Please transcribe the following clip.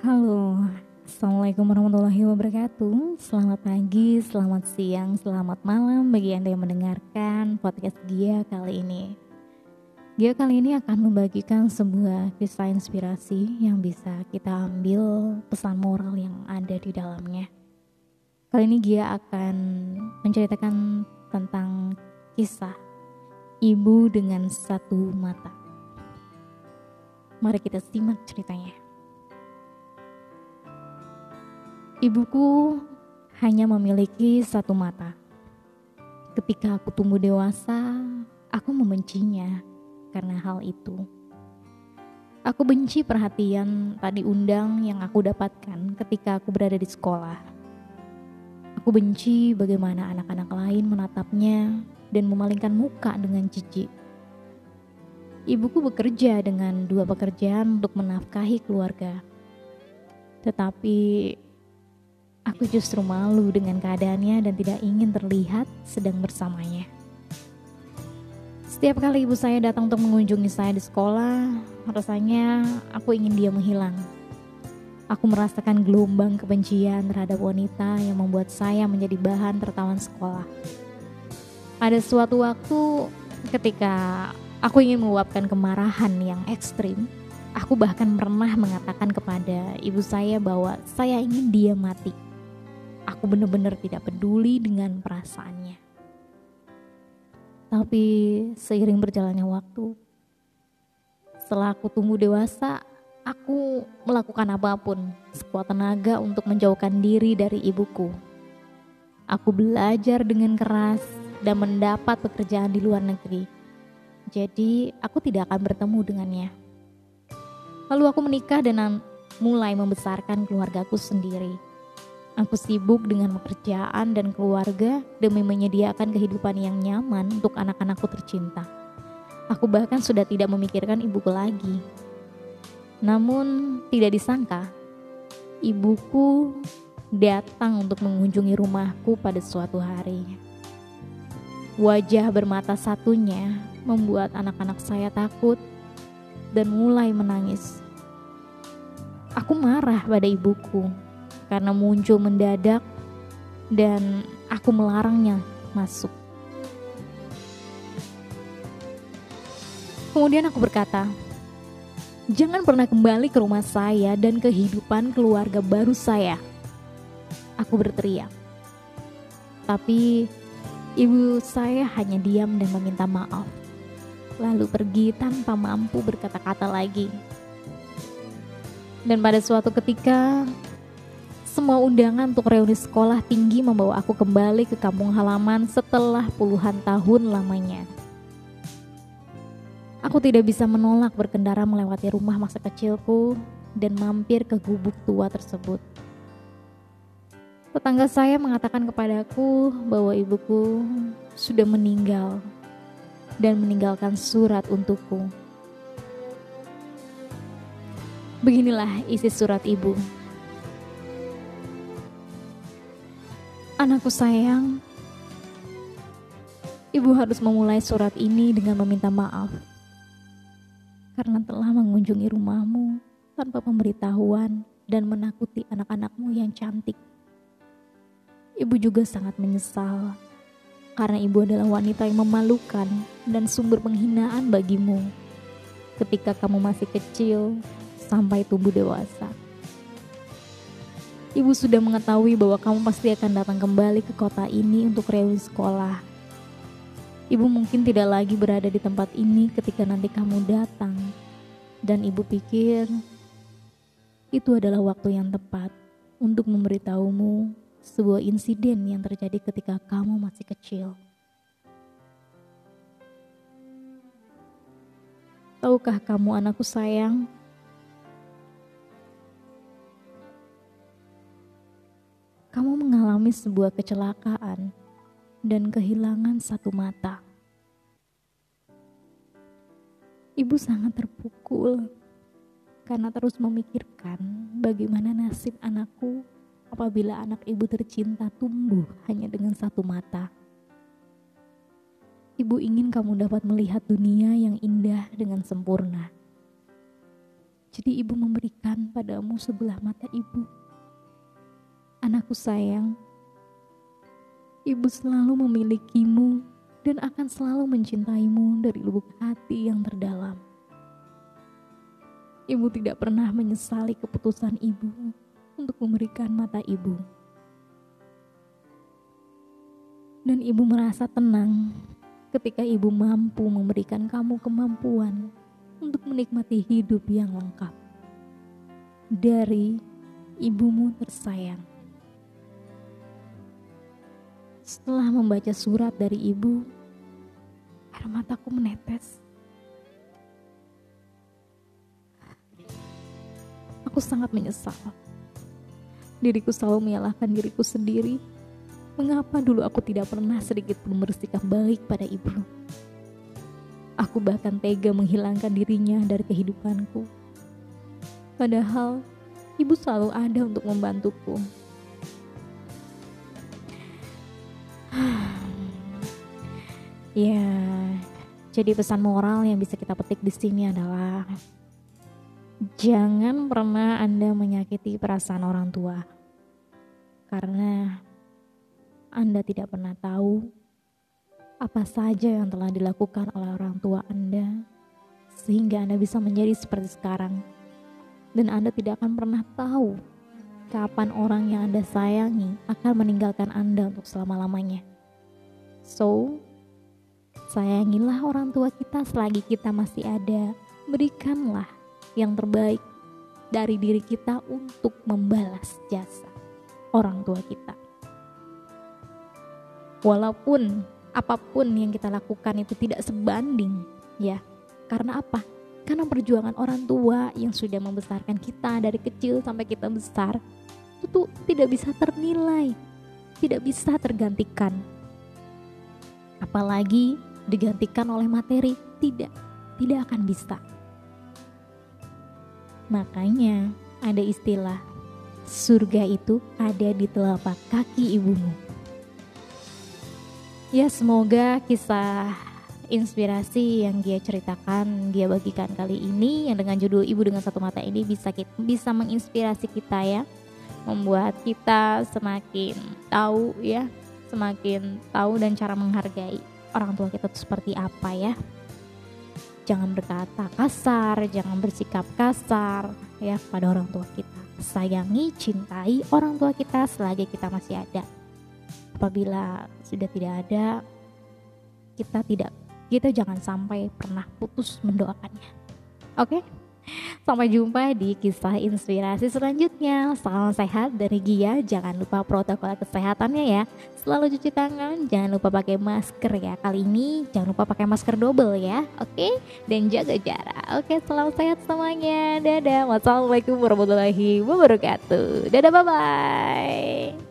Halo, Assalamualaikum warahmatullahi wabarakatuh. Selamat pagi, selamat siang, selamat malam bagi Anda yang mendengarkan podcast Gia kali ini. Gia kali ini akan membagikan sebuah kisah inspirasi yang bisa kita ambil pesan moral yang ada di dalamnya. Kali ini Gia akan menceritakan tentang kisah ibu dengan satu mata. Mari kita simak ceritanya Ibuku hanya memiliki satu mata. Ketika aku tumbuh dewasa, aku membencinya karena hal itu. Aku benci perhatian tadi undang yang aku dapatkan ketika aku berada di sekolah. Aku benci bagaimana anak-anak lain menatapnya dan memalingkan muka dengan jijik. Ibuku bekerja dengan dua pekerjaan untuk menafkahi keluarga. Tetapi Aku justru malu dengan keadaannya dan tidak ingin terlihat sedang bersamanya. Setiap kali ibu saya datang untuk mengunjungi saya di sekolah, rasanya aku ingin dia menghilang. Aku merasakan gelombang kebencian terhadap wanita yang membuat saya menjadi bahan tertawan sekolah. Ada suatu waktu ketika aku ingin meluapkan kemarahan yang ekstrim, aku bahkan pernah mengatakan kepada ibu saya bahwa saya ingin dia mati aku benar-benar tidak peduli dengan perasaannya. Tapi seiring berjalannya waktu, setelah aku tumbuh dewasa, aku melakukan apa pun sekuat tenaga untuk menjauhkan diri dari ibuku. Aku belajar dengan keras dan mendapat pekerjaan di luar negeri. Jadi aku tidak akan bertemu dengannya. Lalu aku menikah dan mulai membesarkan keluargaku sendiri Aku sibuk dengan pekerjaan dan keluarga demi menyediakan kehidupan yang nyaman untuk anak-anakku tercinta. Aku bahkan sudah tidak memikirkan ibuku lagi. Namun, tidak disangka, ibuku datang untuk mengunjungi rumahku pada suatu hari. Wajah bermata satunya membuat anak-anak saya takut dan mulai menangis. Aku marah pada ibuku karena muncul mendadak dan aku melarangnya masuk. Kemudian aku berkata, "Jangan pernah kembali ke rumah saya dan kehidupan keluarga baru saya." Aku berteriak. Tapi ibu saya hanya diam dan meminta maaf. Lalu pergi tanpa mampu berkata-kata lagi. Dan pada suatu ketika semua undangan untuk reuni sekolah tinggi membawa aku kembali ke kampung halaman setelah puluhan tahun lamanya. Aku tidak bisa menolak berkendara melewati rumah masa kecilku dan mampir ke gubuk tua tersebut. Tetangga saya mengatakan kepadaku bahwa ibuku sudah meninggal dan meninggalkan surat untukku. Beginilah isi surat ibu. Anakku sayang, ibu harus memulai surat ini dengan meminta maaf karena telah mengunjungi rumahmu tanpa pemberitahuan dan menakuti anak-anakmu yang cantik. Ibu juga sangat menyesal karena ibu adalah wanita yang memalukan dan sumber penghinaan bagimu ketika kamu masih kecil sampai tumbuh dewasa. Ibu sudah mengetahui bahwa kamu pasti akan datang kembali ke kota ini untuk reuni sekolah. Ibu mungkin tidak lagi berada di tempat ini ketika nanti kamu datang. Dan ibu pikir itu adalah waktu yang tepat untuk memberitahumu sebuah insiden yang terjadi ketika kamu masih kecil. Tahukah kamu anakku sayang, mengalami sebuah kecelakaan dan kehilangan satu mata. Ibu sangat terpukul karena terus memikirkan bagaimana nasib anakku apabila anak ibu tercinta tumbuh hanya dengan satu mata. Ibu ingin kamu dapat melihat dunia yang indah dengan sempurna. Jadi ibu memberikan padamu sebelah mata ibu. Anakku sayang, ibu selalu memilikimu dan akan selalu mencintaimu dari lubuk hati yang terdalam. Ibu tidak pernah menyesali keputusan ibu untuk memberikan mata ibu. Dan ibu merasa tenang ketika ibu mampu memberikan kamu kemampuan untuk menikmati hidup yang lengkap dari ibumu tersayang. Setelah membaca surat dari ibu, air mataku menetes. Aku sangat menyesal. Diriku selalu menyalahkan diriku sendiri. Mengapa dulu aku tidak pernah sedikit pun bersikap baik pada ibu? Aku bahkan tega menghilangkan dirinya dari kehidupanku. Padahal ibu selalu ada untuk membantuku. Ya, jadi pesan moral yang bisa kita petik di sini adalah jangan pernah Anda menyakiti perasaan orang tua. Karena Anda tidak pernah tahu apa saja yang telah dilakukan oleh orang tua Anda sehingga Anda bisa menjadi seperti sekarang. Dan Anda tidak akan pernah tahu kapan orang yang Anda sayangi akan meninggalkan Anda untuk selama-lamanya. So, Sayangilah orang tua kita selagi kita masih ada. Berikanlah yang terbaik dari diri kita untuk membalas jasa orang tua kita. Walaupun apa pun yang kita lakukan itu tidak sebanding, ya. Karena apa? Karena perjuangan orang tua yang sudah membesarkan kita dari kecil sampai kita besar itu tidak bisa ternilai, tidak bisa tergantikan. Apalagi digantikan oleh materi. Tidak, tidak akan bisa. Makanya ada istilah surga itu ada di telapak kaki ibumu. Ya semoga kisah inspirasi yang dia ceritakan, dia bagikan kali ini yang dengan judul Ibu dengan Satu Mata ini bisa kita, bisa menginspirasi kita ya, membuat kita semakin tahu ya, semakin tahu dan cara menghargai orang tua kita itu seperti apa ya. Jangan berkata kasar jangan bersikap kasar ya pada orang tua kita. Sayangi cintai orang tua kita selagi kita masih ada. Apabila sudah tidak ada kita tidak kita jangan sampai pernah putus mendoakannya oke okay? Sampai jumpa di kisah inspirasi selanjutnya. Salam sehat dari Gia. Jangan lupa protokol kesehatannya ya. Selalu cuci tangan, jangan lupa pakai masker ya. Kali ini jangan lupa pakai masker double ya. Oke? Dan jaga jarak. Oke, selamat sehat semuanya. Dadah. Wassalamualaikum warahmatullahi wabarakatuh. Dadah, bye-bye.